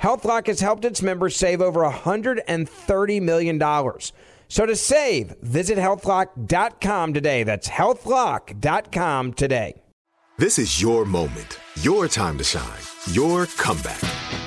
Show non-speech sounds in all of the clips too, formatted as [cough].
HealthLock has helped its members save over $130 million. So to save, visit healthlock.com today. That's healthlock.com today. This is your moment, your time to shine, your comeback.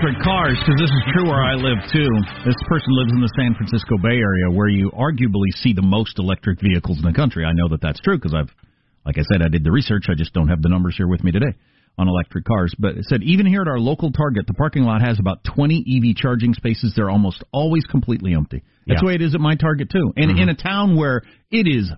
electric cars, because this is true where I live too. This person lives in the San Francisco Bay Area, where you arguably see the most electric vehicles in the country. I know that that's true because I've, like I said, I did the research. I just don't have the numbers here with me today on electric cars. But it said even here at our local Target, the parking lot has about 20 EV charging spaces. They're almost always completely empty. That's Yeah. the way it is at my Target too. And mm-hmm. in a town where it is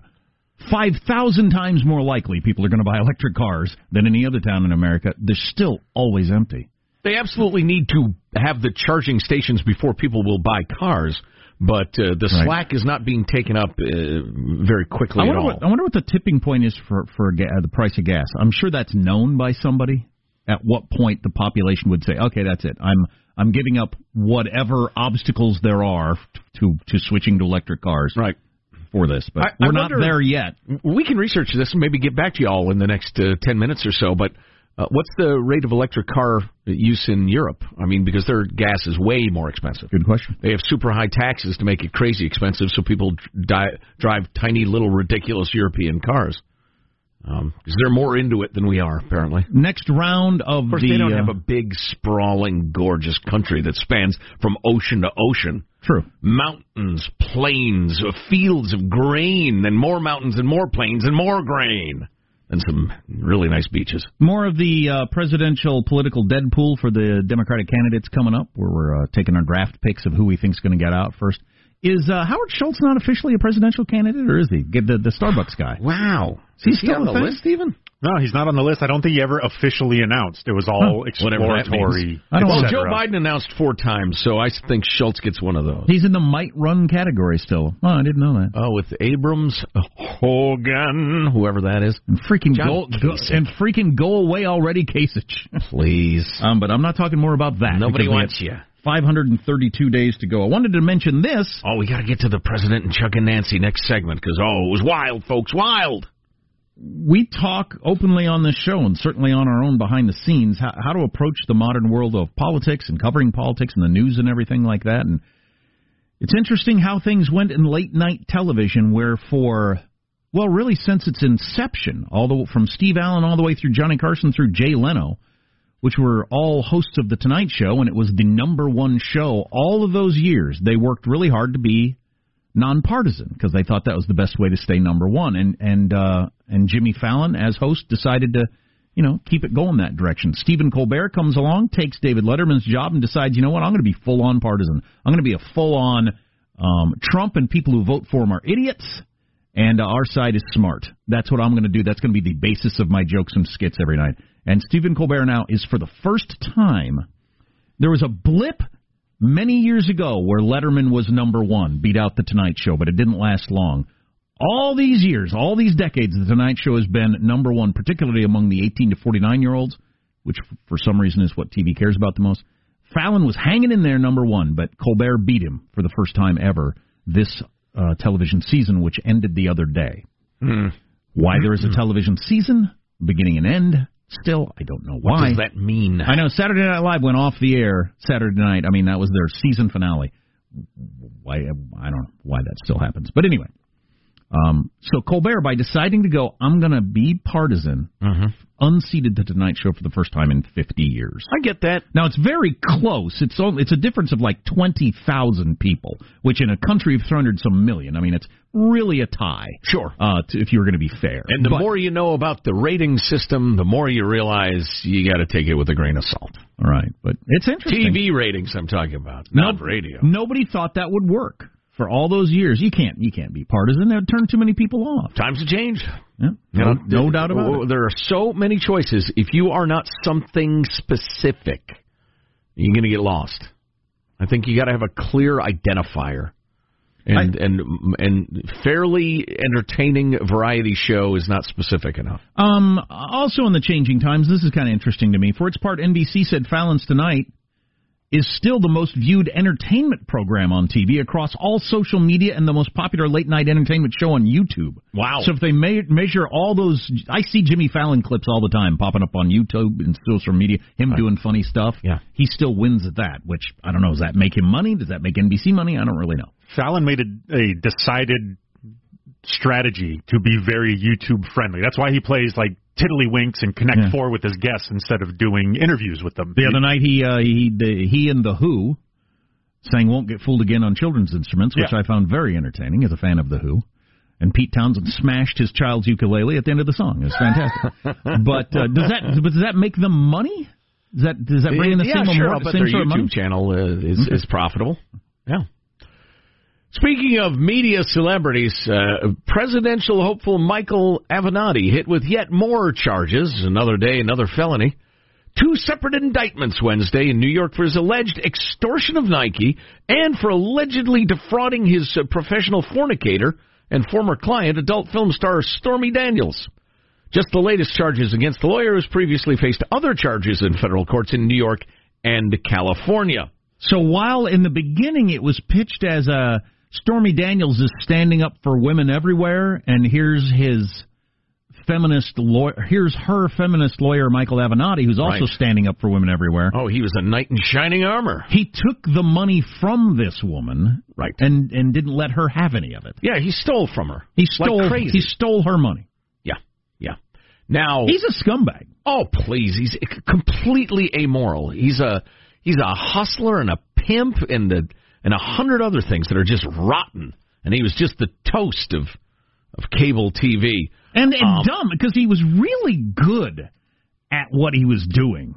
5,000 times more likely people are going to buy electric cars than any other town in America, they're still always empty. They absolutely need to have the charging stations before people will buy cars, but uh, the Right. slack is not being taken up uh, very quickly I at wonder, all. what, I wonder what the tipping point is for for ga- the price of gas. I'm sure that's known by somebody. At what point the population would say, "Okay, that's it. I'm I'm giving up whatever obstacles there are to to switching to electric cars." Right. For this, but I- I we're not wonder- there yet. We can research this and maybe get back to you all in the next uh, 10 minutes or so, but uh, what's the rate of electric car use in Europe? I mean, because their gas is way more expensive. Good question. They have super high taxes to make it crazy expensive, so people di- drive tiny little ridiculous European cars. Um, because they're more into it than we are, apparently. Next round of, Of course, the they don't uh, have a big, sprawling, gorgeous country that spans from ocean to ocean. True. Mountains, plains, fields of grain, and more mountains and more plains and more grain, and some really nice beaches. More of the uh, presidential political Deadpool for the Democratic candidates coming up, where we're uh, taking our draft picks of who we think's going to get out first. Is uh, Howard Schultz not officially a presidential candidate, or is he? Get the, the Starbucks guy. Wow. Is Is he on the list even? No, he's not on the list. I don't think he ever officially announced. It was all Whatever that exploratory. means. I don't well, Joe. Biden announced four times, so I think Schultz gets one of those. He's in the might run category still. Oh, I didn't know that. Oh, with Abrams, Hogan, whoever that is. And freaking John go, go Kasich. and freaking go away already, Kasich. [laughs] Please. Um, but I'm not talking more about that. Nobody wants you. 532 days to go. I wanted to mention this. Oh, we got to get to the president and Chuck and Nancy next segment because oh, it was wild, folks, wild. We talk openly on this show and certainly on our own behind the scenes how, how to approach the modern world of politics and covering politics and the news and everything like that. And it's interesting how things went in late night television, where for well, really since its inception, all the from Steve Allen all the way through Johnny Carson through Jay Leno which were all hosts of The Tonight Show, and it was the number one show all of those years. They worked really hard to be nonpartisan because they thought that was the best way to stay number one. And and uh, and Jimmy Fallon, as host, decided to you know keep it going that direction. Stephen Colbert comes along, takes David Letterman's job, and decides, you know what, I'm going to be full on partisan. I'm going to be a full on um, Trump, and people who vote for him are idiots. And uh, our side is smart. That's what I'm going to do. That's going to be the basis of my jokes and skits every night. And Stephen Colbert now is for the first time. There was a blip many years ago where Letterman was number one, beat out The Tonight Show, but it didn't last long. All these years, all these decades, The Tonight Show has been number one, particularly among the 18 to 49 year olds, which for some reason is what TV cares about the most. Fallon was hanging in there number one, but Colbert beat him for the first time ever this uh, television season, which ended the other day. Mm. Why there is a television season, beginning and end, Still, I don't know why. What does that mean? I know Saturday Night Live went off the air Saturday night. I mean, that was their season finale. Why? I don't know why that still happens. But anyway, um, so Colbert, by deciding to go, I'm going to be partisan, mm-hmm. unseated the Tonight Show for the first time in 50 years. I get that. Now it's very close. It's only, it's a difference of like 20,000 people, which in a country of 300 some million, I mean, it's really a tie. Sure. Uh, to, if you were going to be fair. And the but, more you know about the rating system, the more you realize you got to take it with a grain of salt. All right, but it's interesting. TV ratings, I'm talking about, not radio. Nobody thought that would work for all those years. You can't you can't be partisan. That would turn too many people off. Times have changed. Yeah, no, no doubt about it. There are so many choices. If you are not something specific, you're going to get lost. I think you got to have a clear identifier. And I, and and fairly entertaining variety show is not specific enough. Um. Also, in the changing times, this is kind of interesting to me. For its part, NBC said Fallon's Tonight is still the most viewed entertainment program on TV across all social media and the most popular late night entertainment show on YouTube. Wow. So if they me- measure all those, I see Jimmy Fallon clips all the time popping up on YouTube and social media, him right. doing funny stuff. Yeah. He still wins at that, which I don't know. Does that make him money? Does that make NBC money? I don't really know. Fallon made a, a decided strategy to be very YouTube friendly. That's why he plays like tiddlywinks and connect yeah. four with his guests instead of doing interviews with them. The other night, he uh, he the, he and the Who sang "Won't Get Fooled Again" on children's instruments, which yeah. I found very entertaining as a fan of the Who. And Pete Townshend smashed his child's ukulele at the end of the song. It was fantastic. [laughs] but uh, does that but does that make them money? Does that does that bring in the yeah, same, sure, more, but same their sort YouTube of money? channel uh, is is profitable. Yeah. Speaking of media celebrities, uh, presidential hopeful Michael Avenatti hit with yet more charges. Another day, another felony. Two separate indictments Wednesday in New York for his alleged extortion of Nike and for allegedly defrauding his uh, professional fornicator and former client, adult film star Stormy Daniels. Just the latest charges against the lawyer who's previously faced other charges in federal courts in New York and California. So while in the beginning it was pitched as a Stormy Daniels is standing up for women everywhere, and here's his feminist lawyer. Here's her feminist lawyer, Michael Avenatti, who's also right. standing up for women everywhere. Oh, he was a knight in shining armor. He took the money from this woman, right, and and didn't let her have any of it. Yeah, he stole from her. He stole. Like crazy. He stole her money. Yeah, yeah. Now he's a scumbag. Oh, please, he's completely amoral. He's a he's a hustler and a pimp and the and a hundred other things that are just rotten. And he was just the toast of of cable TV. And, and um, dumb because he was really good at what he was doing.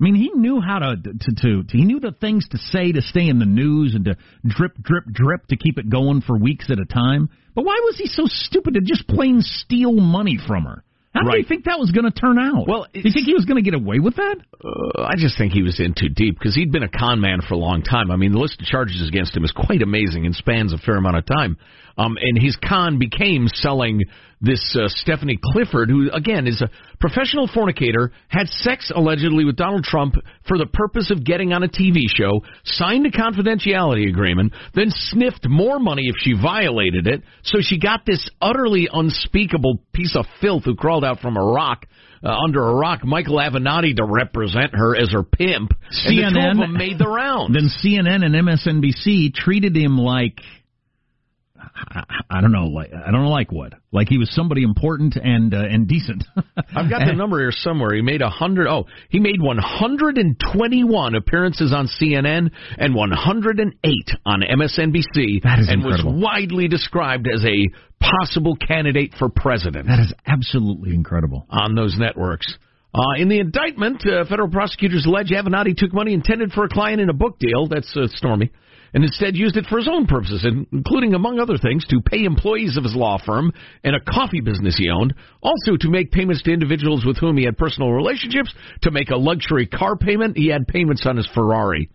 I mean, he knew how to, to to to he knew the things to say to stay in the news and to drip drip drip to keep it going for weeks at a time. But why was he so stupid to just plain steal money from her? How right. do you think that was going to turn out? Well, do you think he was going to get away with that? Uh, I just think he was in too deep because he'd been a con man for a long time. I mean, the list of charges against him is quite amazing and spans a fair amount of time. Um, and his con became selling this uh, Stephanie Clifford, who again is a professional fornicator, had sex allegedly with Donald Trump for the purpose of getting on a TV show, signed a confidentiality agreement, then sniffed more money if she violated it. So she got this utterly unspeakable piece of filth who crawled out from a rock. Uh, under a rock, Michael Avenatti to represent her as her pimp. And the two of them made the rounds. Then CNN and MSNBC treated him like I, I don't know, like I don't know, like what? Like he was somebody important and uh, and decent. [laughs] I've got the number here somewhere. He made a hundred. Oh, he made 121 appearances on CNN and 108 on MSNBC, That is and incredible. was widely described as a possible candidate for president that is absolutely incredible. on those networks. Uh, in the indictment, uh, federal prosecutors allege Avenatti took money intended for a client in a book deal. That's uh, Stormy. And instead used it for his own purposes, including, among other things, to pay employees of his law firm and a coffee business he owned, also to make payments to individuals with whom he had personal relationships, to make a luxury car payment. He had payments on his Ferrari.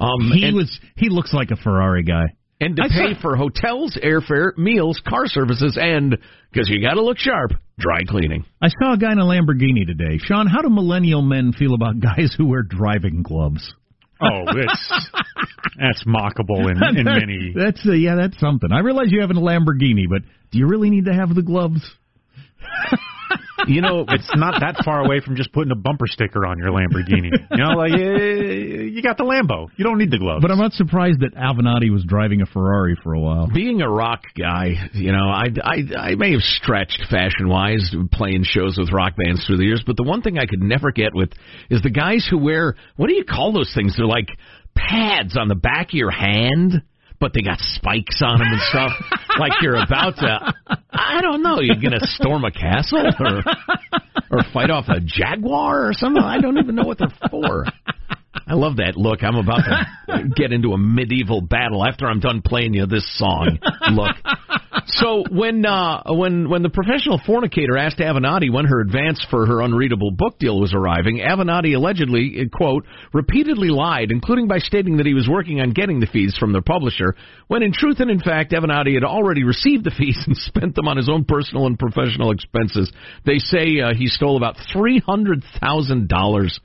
Um, He and, was he looks like a Ferrari guy. and to I pay saw- for hotels, airfare, meals, car services, and, because you got to look sharp, dry cleaning. I saw a guy in a Lamborghini today. Sean, how do millennial men feel about guys who wear driving gloves? Oh, that's that's mockable in, in [laughs] many. That's uh, yeah, that's something. I realize you have a Lamborghini, but do you really need to have the gloves? [laughs] You know, it's not that far away from just putting a bumper sticker on your Lamborghini. You know, like you got the Lambo. You don't need the gloves. But I'm not surprised that Avenatti was driving a Ferrari for a while. being a rock guy, you know, I, I, I may have stretched fashion wise playing shows with rock bands through the years, but the one thing I could never get with is the guys who wear what do you call those things? They're like pads on the back of your hand, but they got spikes on them and stuff. [laughs] like you're about to, I don't know, you're gonna storm a castle or or fight off a jaguar or something. I don't even know what they're for. I love that look. I'm about to [laughs] get into a medieval battle after I'm done playing you this song. Look. So when uh, when when the professional fornicator asked Avenatti when her advance for her unreadable book deal was arriving, Avenatti allegedly, uh, quote, repeatedly lied, including by stating that he was working on getting the fees from the publisher, when in truth and in fact Avenatti had already received the fees and [laughs] spent them on his own personal and professional expenses. They say uh, he stole about three hundred thousand dollars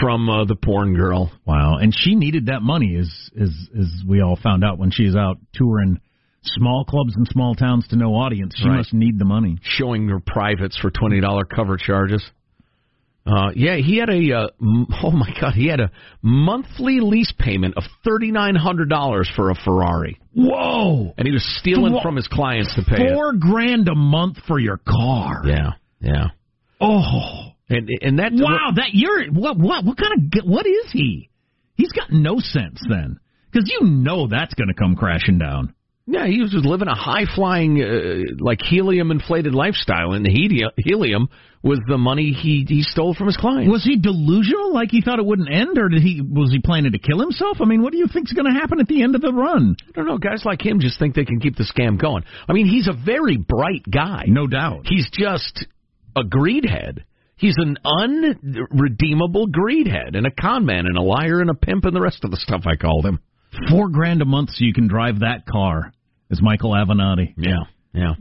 from uh, the porn girl. Wow, and she needed that money, as as as we all found out when she's out touring small clubs and small towns to no audience. She Right. must need the money. showing her privates for twenty dollar cover charges. Uh, yeah, he had a uh, m- oh my god, he had a monthly lease payment of thirty nine hundred dollars for a Ferrari, Whoa, and he was stealing Four- from his clients to pay four grand a month for your car. Yeah, yeah, Oh, and and that wow, that you're what what what kind of what is he? He's got no sense then, because you know that's going to come crashing down. Yeah, he was just living a high flying, uh, like helium inflated lifestyle, and the helium, helium was the money he he stole from his clients. Was he delusional, like he thought it wouldn't end, or did he was he planning to kill himself? I mean, what do you think's going to happen at the end of the run? I don't know. Guys like him just think they can keep the scam going. I mean, he's a very bright guy. No doubt. He's just a greedhead. He's an unredeemable greedhead and a con man and a liar and a pimp and the rest of the stuff I called him. Four grand a month so you can drive that car. Is Michael Avenatti? Yeah, yeah.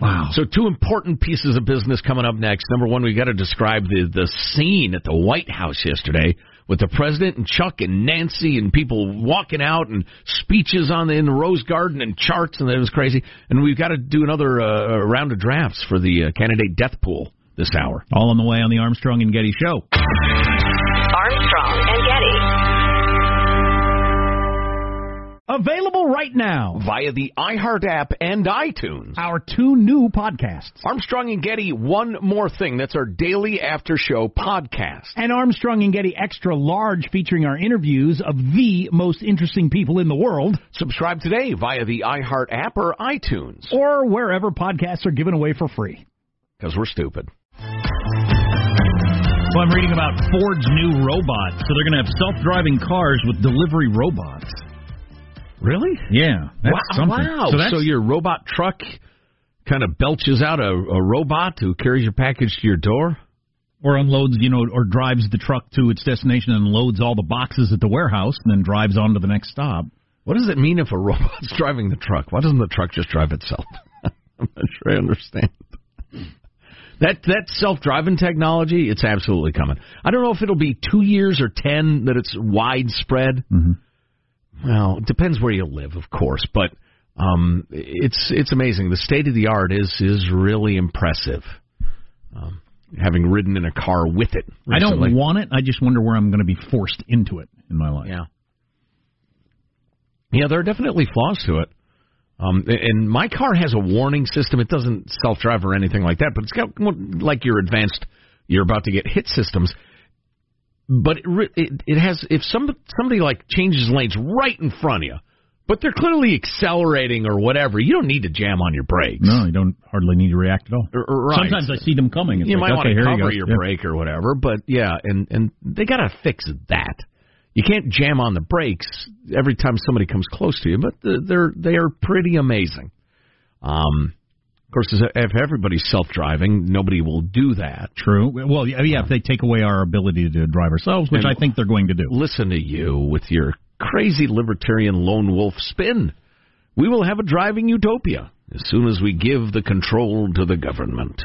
Wow. So two important pieces of business coming up next. Number one, we've got to describe the the scene at the White House yesterday with the president and Chuck and Nancy and people walking out and speeches on the in the Rose Garden and charts and it was crazy. And we've got to do another uh, round of drafts for the uh, candidate death pool this hour. All on the way on the Armstrong and Getty Show. Armstrong and Getty. Available right now. Via the iHeart app and iTunes. Our two new podcasts. Armstrong and Getty, one more thing. That's our daily after show podcast. And Armstrong and Getty Extra Large featuring our interviews of the most interesting people in the world Subscribe today via the iHeart app or iTunes. or wherever podcasts are given away for free. Because we're stupid. Well, I'm reading about Ford's new robot. So they're going to have self-driving cars with delivery robots. Really? Yeah, that's wow. something. wow. So that's your robot truck kind of belches out a, a robot who carries your package to your door. Or unloads, you know, or drives the truck to its destination and loads all the boxes at the warehouse and then drives on to the next stop. What does it mean if a [laughs] robot's driving the truck? Why doesn't the truck just drive itself? [laughs] I'm not sure I understand. That that self driving technology, it's absolutely coming. I don't know if it'll be two years or ten that it's widespread. Mm-hmm. Well, it depends where you live, of course, but um, it's it's amazing. The state of the art is is really impressive. Um, having ridden in a car with it, I don't want it. I just wonder where I'm going to be forced into it in my life. Yeah. Yeah, there are definitely flaws to it. Um, and my car has a warning system. It doesn't self drive or anything like that, but it's got like your advanced, you're about to get hit systems. But it, it, it has if some somebody like changes lanes right in front of you, but they're clearly accelerating or whatever, you don't need to jam on your brakes. No, you don't hardly need to react at all. R- r- right. Sometimes I see them coming. It's you like, might okay, want to cover go. your Yeah. brake or whatever, but yeah, and and they got to fix that. You can't jam on the brakes every time somebody comes close to you, but they're they are pretty amazing. Um, of course, if everybody's self-driving, nobody will do that. True. Well, yeah, yeah, if they take away our ability to drive ourselves, which And- I think they're going to do. Listen to you with your crazy libertarian lone wolf spin. We will have a driving utopia as soon as we give the control to the government.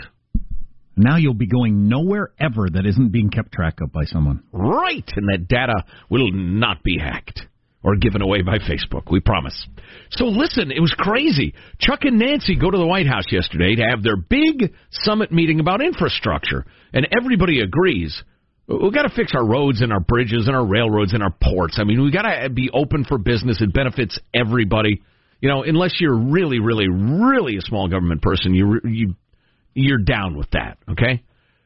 Now you'll be going nowhere ever that isn't being kept track of by someone. Right, and that data will not be hacked or given away by Facebook. We promise. So listen, it was crazy. Chuck and Nancy go to the White House yesterday to have their big summit meeting about infrastructure, and everybody agrees. We've got to fix our roads and our bridges and our railroads and our ports. I mean, we've got to be open for business. It benefits everybody. You know, unless you're really, really, really a small government person, you you you're down with that. Okay.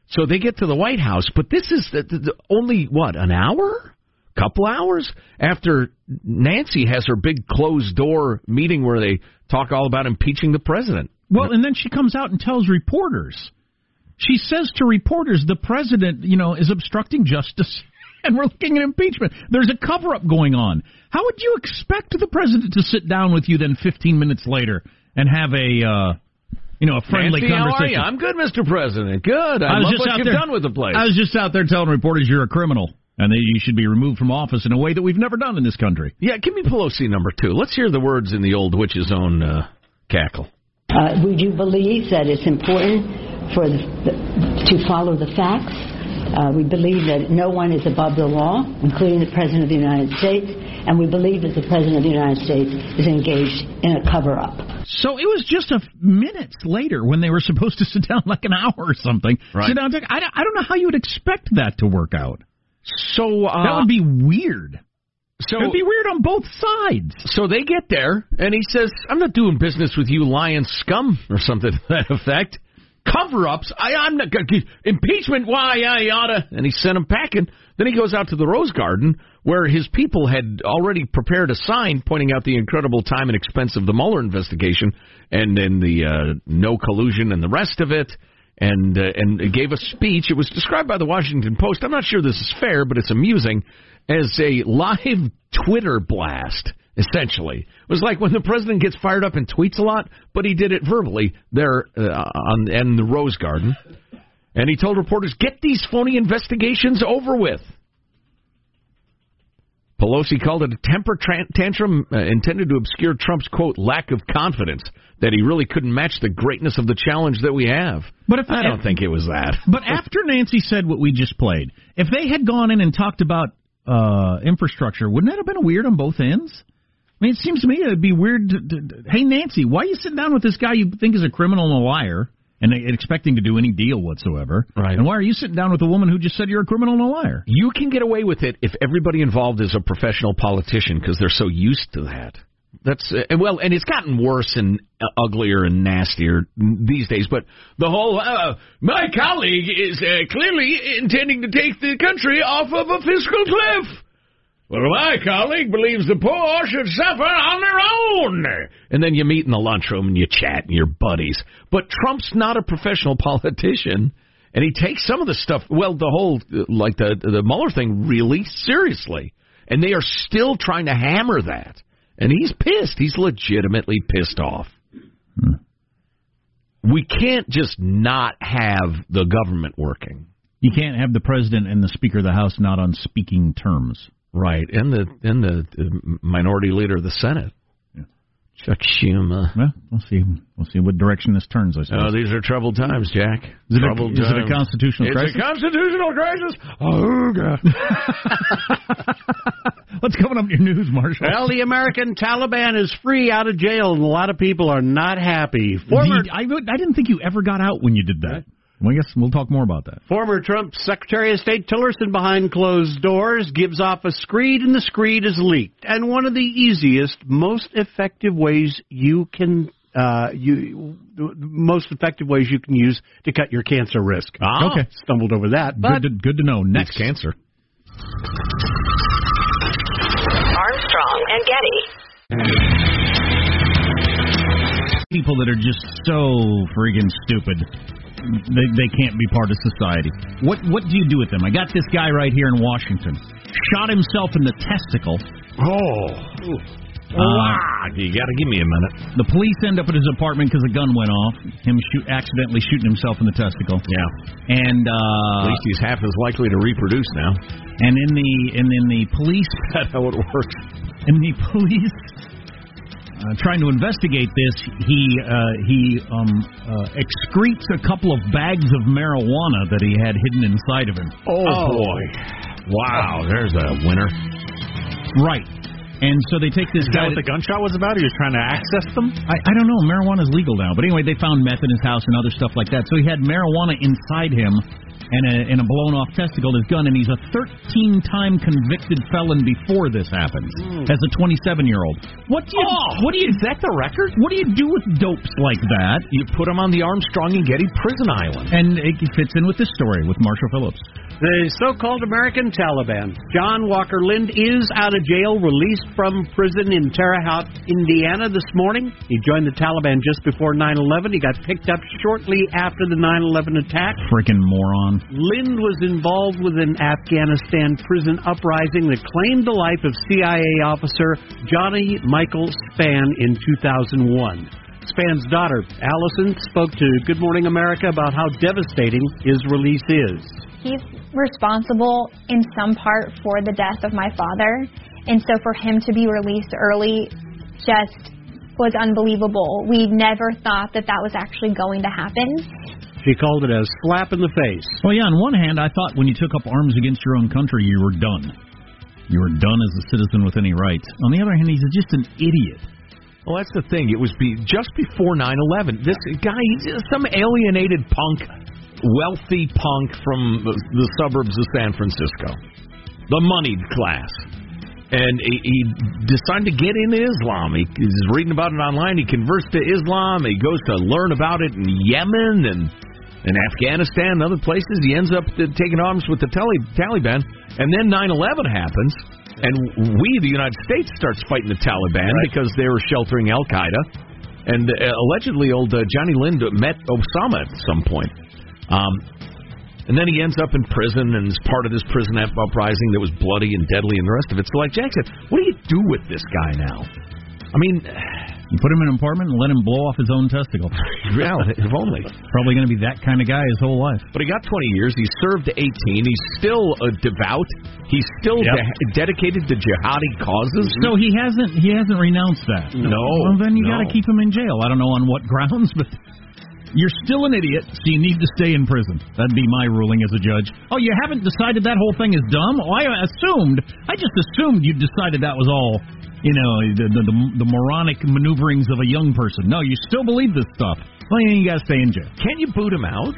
So they get to the White House, but this is the, the, the only what an hour, couple hours after Nancy has her big closed door meeting where they talk all about impeaching the president. Well, and then she comes out and tells reporters. She says to reporters, the president, you know, is obstructing justice, [laughs] and we're looking at impeachment. There's a cover up going on. How would you expect the president to sit down with you then 15 minutes later and have a, uh, you know, a friendly Nancy, how are conversation? you? I'm good, Mr. President. Good. I, I was love just what out you've there- done with the place. I was just out there telling reporters you're a criminal and that you should be removed from office in a way that we've never done in this country. yeah, give me Pelosi number two. Let's hear the words in the old witch's own uh, cackle. Uh, we do believe that it's important for the, the, to follow the facts. Uh, we believe that no one is above the law, including the President of the United States, and we believe that the President of the United States is engaged in a cover-up. So it was just a f- minutes later when they were supposed to [laughs] sit down like an hour or something. Right. Sit down. and talk- I, don't- I don't know how you would expect that to work out. So uh, That would be weird. so it would be weird on both sides. So they get there, and he says, "I'm not doing business with you, lying scum," or something [laughs] to that effect. Cover-ups. I, I'm not going to keep impeachment. Why? I oughta. And he sent him packing. Then he goes out to the Rose Garden, where his people had already prepared a sign pointing out the incredible time and expense of the Mueller investigation, and then the uh, no collusion and the rest of it. And uh, and gave a speech. It was described by the Washington Post. I'm not sure this is fair, but it's amusing as a live Twitter blast. Essentially, it was like when the president gets fired up and tweets a lot, but he did it verbally there uh, on in the Rose Garden, and he told reporters, "Get these phony investigations over with." Pelosi called it a temper tantrum uh, intended to obscure Trump's quote lack of confidence that he really couldn't match the greatness of the challenge that we have. But if I don't if- think it was that. But after Nancy said what we just played, if they had gone in and talked about uh, infrastructure, wouldn't that have been weird on both ends? I mean, it seems to me it'd be weird. To, to, to- hey, Nancy, why are you sitting down with this guy you think is a criminal and a liar and expecting to do any deal whatsoever? Right. And why are you sitting down with a woman who just said you're a criminal and a liar? You can get away with it if everybody involved is a professional politician because they're so used to that. That's uh, and well, and it's gotten worse and uh, uglier and nastier these days. But the whole uh, my colleague is uh, clearly intending to take the country off of a fiscal cliff. Well, my colleague believes the poor should suffer on their own. And then you meet in the lunchroom and you chat and you're buddies. But Trump's not a professional [laughs] politician, and he takes some of the stuff, well, the whole, like the, the Mueller thing, really seriously. And they are still trying to hammer that. And he's pissed. He's legitimately pissed off. Hmm. we can't just not have the government working. You can't have the president and the speaker of the house not on speaking terms. Right, and the and the, the minority leader of the Senate, Chuck Schumer. Well, we'll see. We'll see what direction this turns. I Oh, these are troubled times, Jack. Is it a- troubled is it a times. constitutional it's crisis? a constitutional crisis. Oh, [laughs] God. What's coming up in your news, Marshall? Well, the American Taliban is free out of jail, and a lot of people are not happy. Former The- I, I didn't think you ever got out when you did that. Well, I guess we'll talk more about that. Former Trump Secretary of State Tillerson behind closed doors gives off a screed and the screed is leaked. And one of the easiest, most effective ways you can uh, you most effective ways you can use to cut your cancer risk. Ah. Okay. Stumbled over that. But Good to, good to know. Next. It's cancer. Armstrong and Getty. People that are just so friggin' stupid. They, they can't be part of society. What what do you do with them? I got this guy right here in Washington. Shot himself in the testicle. Oh. Uh, Ah, you got to give me a minute. The police end up at his apartment because a gun went off. Him shoot, accidentally shooting himself in the testicle. Yeah. And At uh, least he's half as likely to reproduce now. and in the and in the police [laughs] That's how it works. in the police uh, trying to investigate this, he uh, he um, uh, excretes a couple of bags of marijuana that he had hidden inside of him. Oh, boy. Wow, there's a winner. Right. And so they take this Is guy. that what the gunshot was about? He was trying to access them? I, I don't know. Marijuana is legal now, but anyway, they found meth in his house and other stuff like that. So he had marijuana inside him and a, and a blown off testicle, his gun, and he's a 13 time convicted felon before this happens hmm. as a 27 year old. What do you? Oh. what do you? Is that the record? What do you do with dopes like that? You put him on the Armstrong and Getty prison island. And it fits in with this story with Marshall Phillips. The so-called American Taliban, John Walker Lindh, is out of jail, released from prison in Terre Haute, Indiana this morning. He joined the Taliban just before 9/11. He got picked up shortly after the 9/11 attack. Freaking moron. Lindh was involved with an Afghanistan prison uprising that claimed the life of CIA officer Johnny Michael Spann in 2001. Spann's daughter, Allison, spoke to Good Morning America about how devastating his release is. He's responsible in some part for the death of my father. And so for him to be released early just was unbelievable. We never thought that that was actually going to happen. She called it a slap in the face. Well, yeah, on one hand, I thought when you took up arms against your own country, you were done. You were done as a citizen with any rights. On the other hand, he's just an idiot. Well, that's the thing. It was be, just before 9/11. This guy, he's some alienated punk, wealthy punk from the, the suburbs of San Francisco, the moneyed class, and he, he decided to get into Islam. He, he's reading about it online. He converts to Islam. He goes to learn about it in Yemen and in Afghanistan and other places. He ends up taking arms with the Tali- Taliban, and then 9/11 happens. And we, the United States, starts fighting the Taliban because they were sheltering Al Qaeda. And uh, allegedly, old uh, Johnny Lindh met Osama at some point. Um, and then he ends up in prison and is part of this prison uprising that was bloody and deadly and the rest of it. So, like Jack said, what do you do with this guy now? I mean, You put him in an apartment and let him blow off his own testicle. [laughs] well, if only. Probably going to be that kind of guy his whole life. But he got 20 years. He served 18. He's still a devout. He's still Yep. de- dedicated to jihadi causes. No, he hasn't he hasn't renounced that. No, Well, then you no. got to keep him in jail. I don't know on what [laughs] grounds, but you're still an idiot, so you need to stay in prison. That'd be my ruling as a judge. Oh, you haven't decided that whole thing is dumb? Oh, I assumed. I just assumed you decided that was all. You know, the, the the the moronic maneuverings of a young person. No, you still believe this stuff. Well, you got to stay in jail. Can't you boot him out?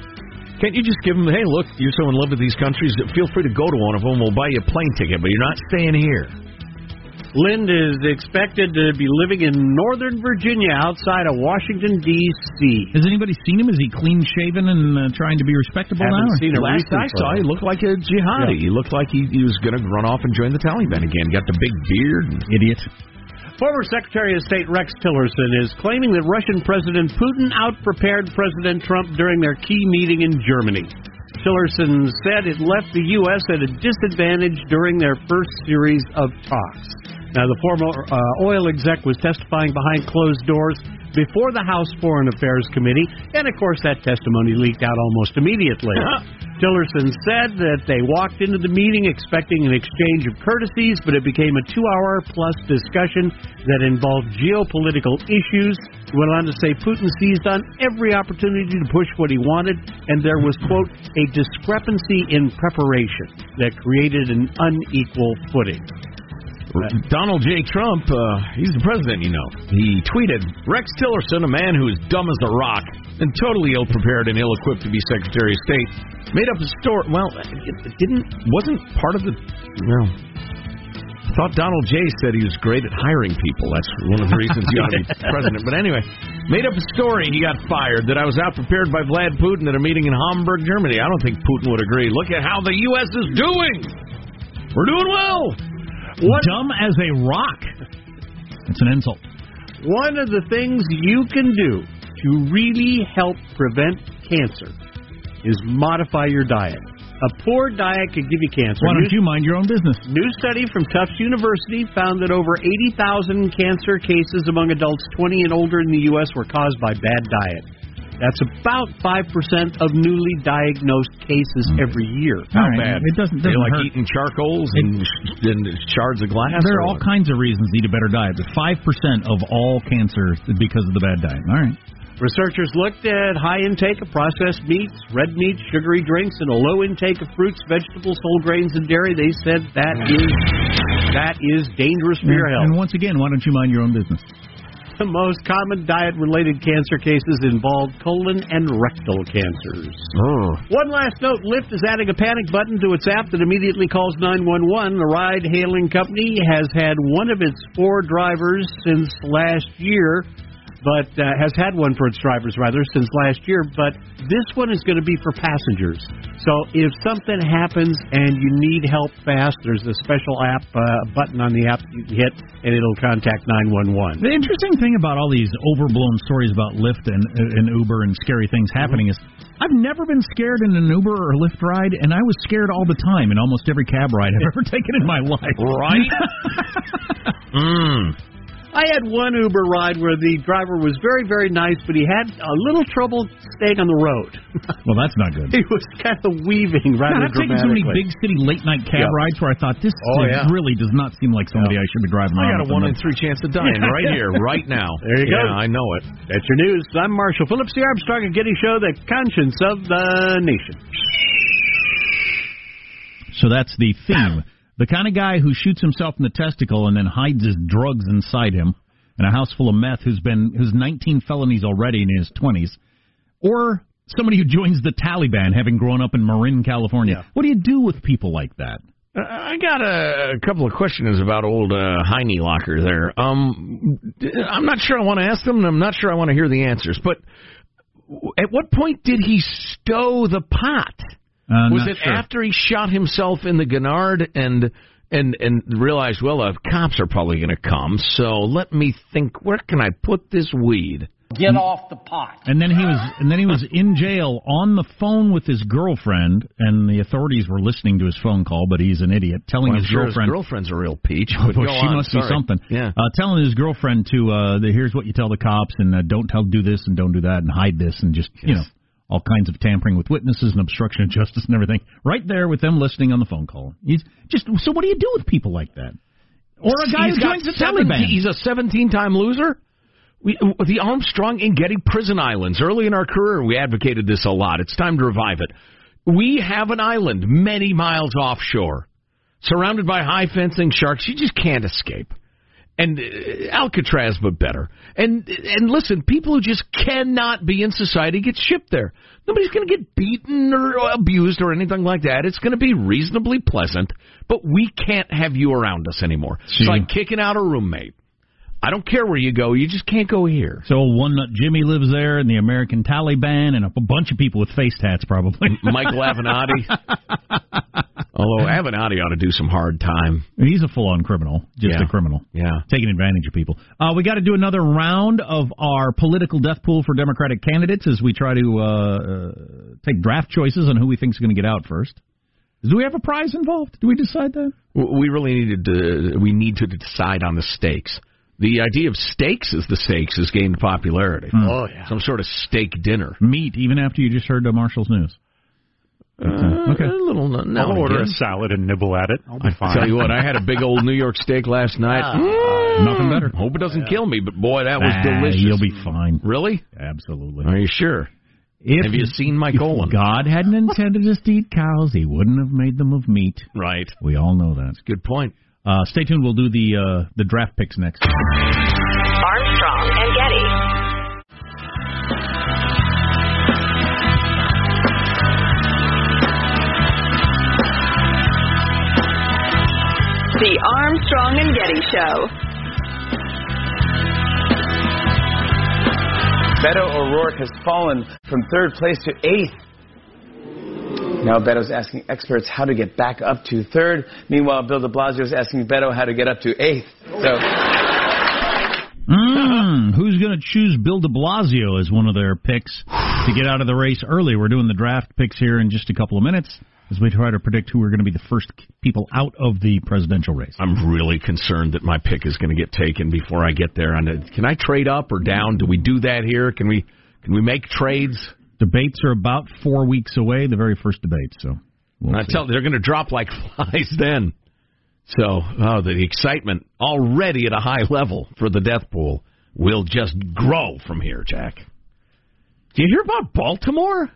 Can't you just give him, hey, look, you're so in love with these countries, feel free to go to one of them. We'll buy you a plane ticket, but you're not staying here. Lindh is expected to be living in Northern Virginia outside of Washington, D.C. Has anybody seen him? Is he clean shaven and uh, trying to be respectable Haven't now? seen a Last recent I saw, photo. he looked like a jihadi. He looked like he, he was going to run off and join the Taliban again. Got the big beard. And, Idiot. Former Secretary of State Rex Tillerson is claiming that Russian President Putin outprepared President Trump during their key meeting in Germany. Tillerson said it left the U.S. at a disadvantage during their first series of talks. Now, the former uh, oil exec was testifying behind closed doors before the House Foreign Affairs Committee, and of course, that testimony leaked out almost immediately. [laughs] Tillerson said that they walked into the meeting expecting an exchange of courtesies, but it became a two hour plus discussion that involved geopolitical issues. He went on to say Putin seized on every opportunity to push what he wanted, and there was, quote, a discrepancy in preparation that created an unequal footing. Donald J. Trump, uh, he's the president, you know. He tweeted, Rex Tillerson, a man who is dumb as a rock and totally ill-prepared and ill-equipped to be Secretary of State, made up a story. Well, it didn't, wasn't part of the, well, I thought Donald J. said he was great at hiring people. That's one of the reasons he ought to be [laughs] president. But anyway, made up a story he got fired that I was out prepared by Vlad Putin at a meeting in Hamburg, Germany. I don't think Putin would agree. Look at how the U.S. is doing. We're doing well. What? Dumb as a rock. It's an insult. One of the things you can do to really help prevent cancer is modify your diet. A poor diet could give you cancer. Why don't you mind your own business? New study from Tufts University found that over 80,000 cancer cases among adults 20 and older in the U.S. were caused by bad diet. That's about 5% of newly diagnosed cases hmm. every year. All right. It doesn't, They doesn't like hurt. eating charcoals and, and shards of glass. There are all what? kinds of reasons to eat a better diet, but 5% of all cancer is because of the bad diet. All right. Researchers looked at high intake of processed meats, red meat, sugary drinks, and a low intake of fruits, vegetables, whole grains, and dairy. They said that hmm. is that is dangerous for your health. And once again, why don't you mind your own business? The most common diet-related cancer cases involve colon and rectal cancers. Oh. One last note: Lyft is adding a panic button to its app that immediately calls 911. The ride-hailing company has had one of its four drivers since last year, but uh, has had one for its drivers rather since last year. But this one is going to be for passengers. So if something happens and you need help fast, there's a special app uh, button on the app you can hit, and it'll contact 911. The interesting thing about all these overblown stories about Lyft and, and Uber and scary things happening is I've never been scared in an Uber or Lyft ride, and I was scared all the time in almost every cab ride I've [laughs] ever taken in my life. Right? [laughs] mm. I had one Uber ride where the driver was very, very nice, but he had a little trouble staying on the road. [laughs] well, that's not good. he was kind of weaving rather God, I've taken so many big city late night cab Yeah. rides where I thought this Oh, is- yeah. really does not seem like somebody I should be driving I around. got a one in in the- three chance of dying [laughs] right here, right now. There you go. Yeah, I know it. That's your news. I'm Marshall Phillips, the Armstrong and Getty Show, the conscience of the nation. So that's the theme. [laughs] The kind of guy who shoots himself in the testicle and then hides his drugs inside him in a house full of meth who's been who's 19 felonies already in his 20s, or somebody who joins the Taliban having grown up in Marin, California. What do you do with people like that? Uh, I got a, a couple of questions about old uh, Heine Locker there. Um, I'm not sure I want to ask them, and I'm not sure I want to hear the answers. But at what point did he stow the pot? Uh, Was it sure. after he shot himself in the Gennard and and and realized, well, the cops are probably going to come, so let me think. Where can I put this weed? Get off the pot. And then he was and then he was in jail on the phone with his girlfriend, and the authorities were listening to his phone call, but he's an idiot, telling Well, I'm his sure girlfriend. his girlfriend's a real peach. Oh, But go she on, must be something. Yeah. Uh, telling his girlfriend to, uh, the, here's what you tell the cops, and uh, don't tell, do this, and don't do that, and hide this, and just, you know, all kinds of tampering with witnesses and obstruction of justice and everything. Right there with them listening on the phone call. He's just, so what do you do with people like that? Or a guy He's who got joins the Taliban. He's a 17-time loser. We, the Armstrong and Getty prison islands. Early in our career, we advocated this a lot. It's time to revive it. We have an island many miles offshore, surrounded by high fencing sharks. You just can't escape. And uh, Alcatraz, but better. And and listen, people who just cannot be in society get shipped there. Nobody's going to get beaten or abused or anything like that. It's going to be reasonably pleasant, but we can't have you around us anymore. It's See. like kicking out a roommate. I don't care where you go, you just can't go here. So one nut Jimmy lives there, and the American Taliban, and a bunch of people with face tats, probably. Michael Avenatti. [laughs] Although Avenatti ought to do some hard time. He's a full-on criminal, just Yeah. a criminal. Yeah. taking advantage of people. Uh, we got to do another round of our political death pool for Democratic candidates as we try to uh, uh, take draft choices on who we think is going to get out first. Do we have a prize involved? Do we decide that? We really needed to. We need to decide on the stakes. The idea of steaks as the stakes has gained popularity. Mm. Oh, yeah. Some sort of steak dinner. Meat, even after you just heard the Marshall's news. Uh, okay. A little. Now I'll order again. a salad and nibble at it. I'll be fine. tell you what, I had a big old New York steak last night. Ah, nothing better. Hope it doesn't kill me, but boy, that was Ah, delicious. You'll be fine. Really? Absolutely. Are you sure? If, Have you seen my if colon? God hadn't intended us to eat cows, He wouldn't have made them of meat. Right. We all know that. Good point. Uh, stay tuned. We'll do the uh, the draft picks next. Armstrong and Getty. The Armstrong and Getty Show. Beto O'Rourke has fallen from third place to eighth. Now Beto's asking experts how to get back up to third. Meanwhile, Bill de Blasio is asking Beto how to get up to eighth. So Mm, who's going to choose Bill de Blasio as one of their picks to get out of the race early? We're doing the draft picks here in just a couple of minutes as we try to predict who are going to be the first people out of the presidential race. I'm really concerned that my pick is going to get taken before I get there. And uh, can I trade up or down? Do we do that here? Can we can we make trades? Debates are about four weeks away, the very first debate. So we'll I see. tell you, they're going to drop like [laughs] flies then. So, oh, the excitement already at a high level for the death pool will just grow from here, Jack. Do you hear about Baltimore?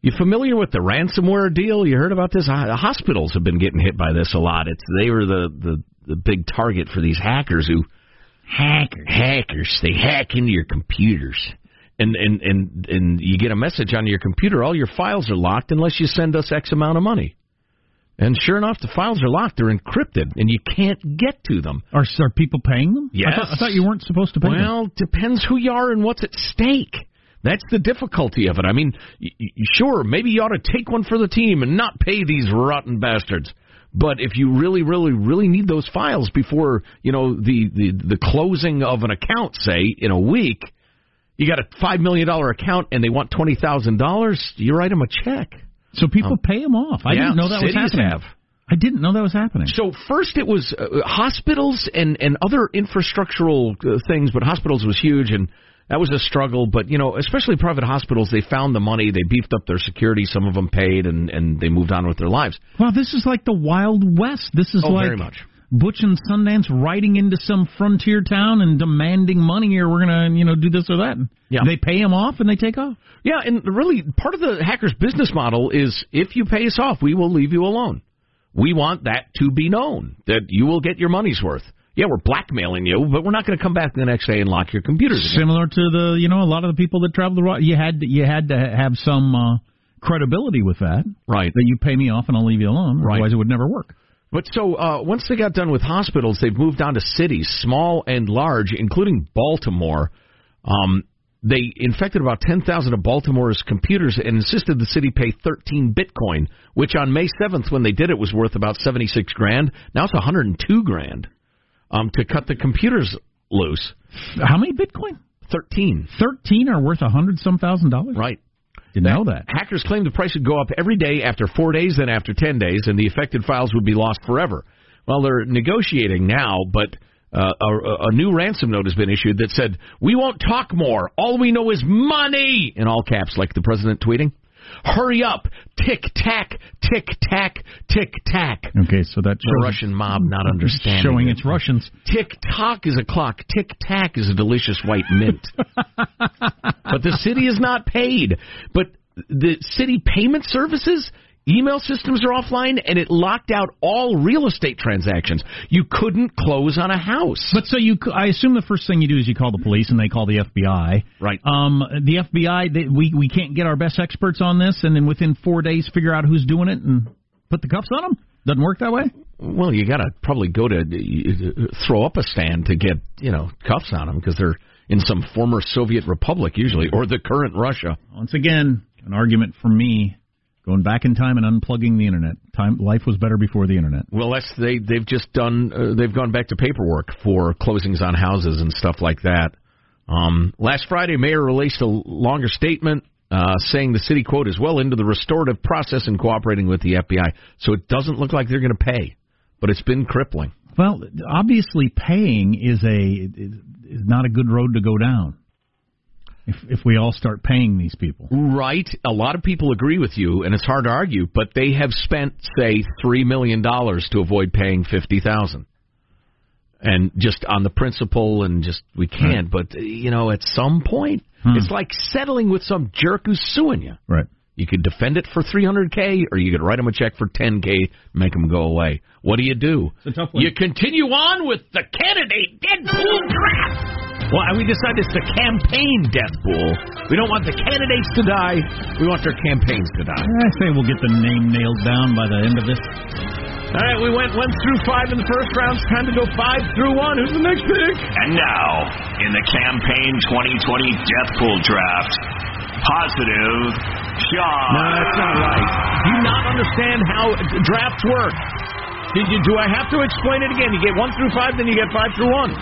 You familiar with the ransomware deal? You heard about this? Hospitals have been getting hit by this a lot. It's they were the the, the big target for these hackers who hackers hackers they hack into your computers. And, and and and you get a message on your computer. All your files are locked unless you send us X amount of money. And sure enough, the files are locked. They're encrypted, and you can't get to them. Are, are people paying them? Yes. I thought, I thought you weren't supposed to pay them. Well, depends who you are and what's at stake. That's the difficulty of it. I mean, y- y- sure, maybe you ought to take one for the team and not pay these rotten bastards. But if you really, really, really need those files before you know the the, the closing of an account, say in a week, you got a five million dollar account and they want twenty thousand dollars, you write them a check. So people pay them off. I yeah, didn't know that was happening. have. I didn't know that was happening. So first it was uh, hospitals and and other infrastructural uh, things, but hospitals was huge and that was a struggle. But you know, especially private hospitals, they found the money, they beefed up their security. Some of them paid and and they moved on with their lives. Wow, this is like the Wild West. This is Oh, like very much. Butch and Sundance riding into some frontier town and demanding money, or we're gonna, you know, do this or that. Yeah. They pay them off and they take off. Yeah, and really part of the hacker's business model is if you pay us off, we will leave you alone. We want that to be known that you will get your money's worth. Yeah, we're blackmailing you, but we're not going to come back the next day and lock your computers. Again. Similar to the, you know, a lot of the people that travel the road. You had you had to have some uh, credibility with that, Right. that you pay me off and I'll leave you alone. Right. Otherwise, it would never work. But so uh, once they got done with hospitals, they've moved on to cities, small and large, including Baltimore. Um, they infected about 10,000 of Baltimore's computers and insisted the city pay 13 Bitcoin, which on May 7th, when they did it, was worth about 76 grand. Now it's 102 grand um, to cut the computers loose. How many Bitcoin? 13. Thirteen are worth a hundred some thousand dollars. Right. Didn't know that. Hackers claim the price would go up every day after four days, then after 10 days, and the affected files would be lost forever. Well, they're negotiating now, but uh, a, a new ransom note has been issued that said, We won't talk more. All we know is money! In all caps, like the president tweeting. Hurry up! Tick tack, tick tack, tick tack. Okay, so that The Russian mob not mm-hmm. understanding. showing it. it's Russians. Tick tock is a clock. Tick tack is a delicious white mint. [laughs] but the city is not paid. But the city payment services, email systems are offline, and it locked out all real estate transactions. You couldn't close on a house. But so you, I assume the first thing you do is you call the police and they call the FBI. Right. Um, the FBI, they, we we can't get our best experts on this, and then within four days figure out who's doing it and put the cuffs on them. Doesn't work that way. Well, you got to probably go to uh, throw up a stand to get you know cuffs on them because they're in some former Soviet republic usually, or the current Russia. Once again, an argument for me going back in time and unplugging the internet. Time life was better before the internet. Well, that's they they've just done uh, they've gone back to paperwork for closings on houses and stuff like that. Um, last Friday, mayor released a longer statement uh, saying the city, quote, is well into the restorative process and cooperating with the FBI. So it doesn't look like they're going to pay, but it's been crippling. Well, obviously, paying is a is not a good road to go down. If if we all start paying these people, right? A lot of people agree with you, and it's hard to argue. But they have spent, say, three million dollars to avoid paying fifty thousand, and just on the principle, and just we can't. But you know, at some point, Hmm. it's like settling with some jerk who's suing you. Right. You could defend it for 300k, or you could write him a check for 10k, make him go away. What do you do? It's a tough one. You continue on with the candidate Deadpool draft. Well, we decided it's the campaign death pool. We don't want the candidates to die. We want their campaigns to die. I say we'll get the name nailed down by the end of this. All right, we went one through five in the first round. It's time to go five through one. Who's the next pick? And now, in the campaign 2020 death pool draft, positive Sean. No, that's not right. Do you not understand how drafts work? Did you, do I have to explain it again? You get one through five, then you get five through one.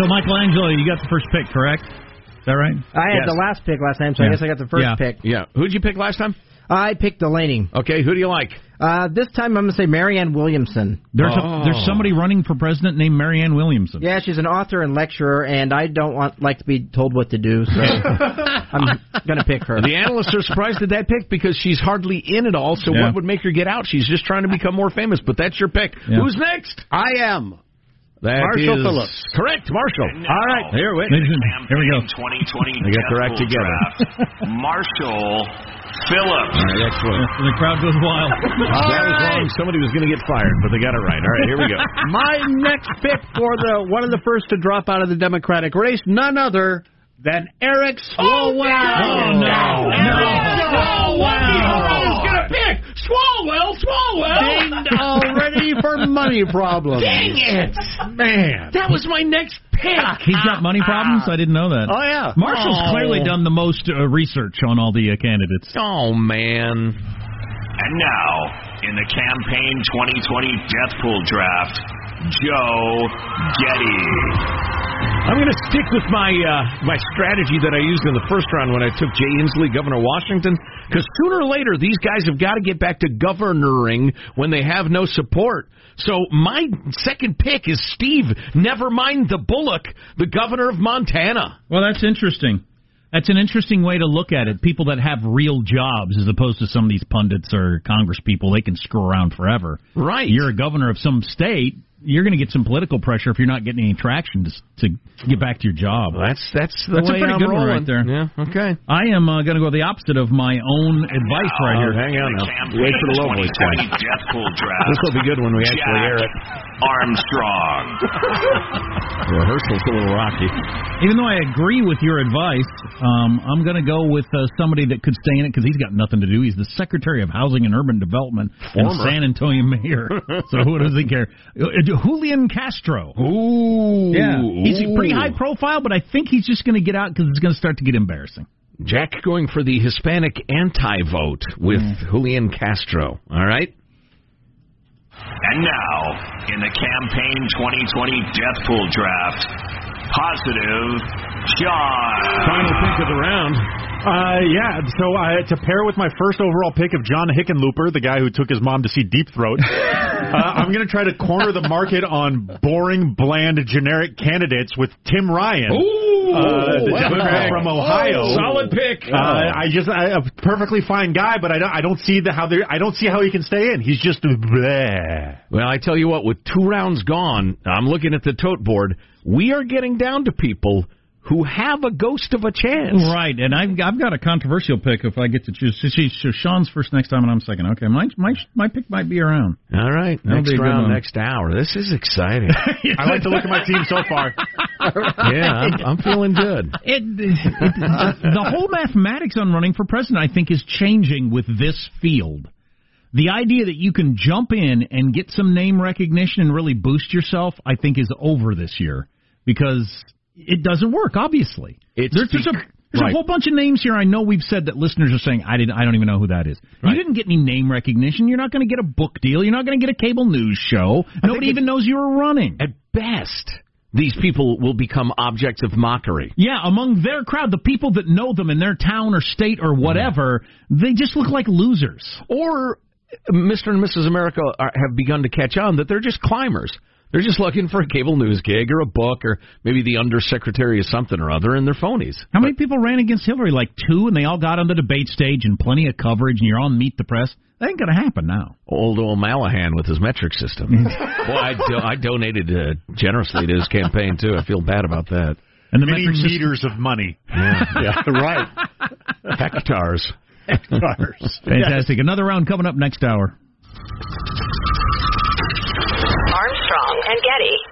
So, Michelangelo, you got the first pick, correct? Is that right? I had Yes. the last pick last time, so I guess I got the first Yeah. pick. Yeah. Who'd you pick last time? I picked Delaney. Okay, who do you like? Uh, this time I'm going to say Marianne Williamson. There's Oh. a, there's somebody running for president named Marianne Williamson. Yeah, she's an author and lecturer, and I don't want like to be told what to do, so [laughs] I'm going to pick her. The analysts are surprised at that pick because she's hardly in it all. So Yeah. what would make her get out? She's just trying to become more famous. But that's your pick. Yeah. Who's next? I am. That Marshall is Phillips. Correct, Marshall. All right, here we Ladies and- Here we go. 2020 [laughs] They got death their together. Marshall Phillips. All right, excellent. [laughs] And the crowd goes wild. [laughs] that was wrong. Somebody was going to get fired, but they got it right. All right, here we go. My next pick for the one of the first to drop out of the Democratic race, none other than Eric Swalwell. Oh, no. Swalwell. going to pick Swalwell. Swalwell. Dinged already for money problems. Dang it, man! That was my next pick. He's got money problems? I didn't know that. Oh yeah. Marshall's Oh. clearly done the most uh, research on all the uh, candidates. Oh man. And now, in the campaign 2020 death pool draft, Joe Getty. I'm going to stick with my uh, my strategy that I used in the first round when I took Jay Inslee, Governor of Washington, because sooner or later these guys have got to get back to governoring when they have no support. So my second pick is Steve. Never mind the Bullock, the governor of Montana. Well, that's interesting. That's an interesting way to look at it. People that have real jobs, as opposed to some of these pundits or Congress people, they can screw around forever. Right. You're a governor of some state. You're going to get some political pressure if you're not getting any traction to, to get back to your job. That's that's the That's a pretty I'm good one right there. Yeah. Okay. I am uh, going to go the opposite of my own advice right Oh, here. hang on now. Wait for the low voice guy. 2020 death pool draft. This will be good when we actually air it. Armstrong. [laughs] The rehearsal's a little rocky. Even though I agree with your advice, um, I'm going to go with uh, somebody that could stay in it because he's got nothing to do. He's the Secretary of Housing and Urban Development and San Antonio Mayor. [laughs] so who does he care? Julian Castro. Ooh. Yeah, he's Ooh. pretty high profile, but I think he's just going to get out because it's going to start to get embarrassing. Jack going for the Hispanic anti-vote with Mm. Julian Castro. All right. And now, in the campaign 2020 death pool draft, positive Sean. Final pick of the round. Uh, yeah. So uh, to pair with my first overall pick of John Hickenlooper, the guy who took his mom to see Deep Throat, [laughs] uh, I'm going to try to corner the market on boring, bland, generic candidates with Tim Ryan. Ooh, uh, the wow. From Ohio. Oh, solid pick. Uh, I just I, a perfectly fine guy, but I don't I don't see the how they I don't see how he can stay in. He's just bleh. Well, I tell you what, with two rounds gone, I'm looking at the tote board. We are getting down to people who have a ghost of a chance. Right, and I've I've got a controversial pick if I get to choose. So, so Sean's first next time, and I'm second. Okay, my my my pick might be around. All right, That'll next be a good round, next hour. This is exciting. [laughs] I like to look at my team so far. [laughs] yeah, I'm, I'm feeling good. It, it, the whole mathematics on running for president, I think, is changing with this field. The idea that you can jump in and get some name recognition and really boost yourself, I think, is over this year because it doesn't work. Obviously, It's there's, there's, a, there's right. a whole bunch of names here. I know we've said that listeners are saying I didn't. I don't even know who that is. Right. You didn't get any name recognition. You're not going to get a book deal. You're not going to get a cable news show. Nobody even knows you were running. At best, these people will become objects of mockery. Yeah, among their crowd, the people that know them in their town or state or whatever, mm-hmm. they just look like losers. Or Mr. and Mrs. America are, have begun to catch on that they're just climbers. They're just looking for a cable news gig or a book or maybe the undersecretary of something or other, and they're phonies. How many people ran against Hillary? Like two, and they all got on the debate stage and plenty of coverage, and you're on Meet the Press. That ain't going to happen now. Old O'Mallahan with his metric system. [laughs] Boy, I, do, I donated uh, generously to his campaign, too. I feel bad about that. And the many meters of money. [laughs] Yeah, yeah right. Hectares. Hectares. Fantastic. Another round coming up next hour. And Getty.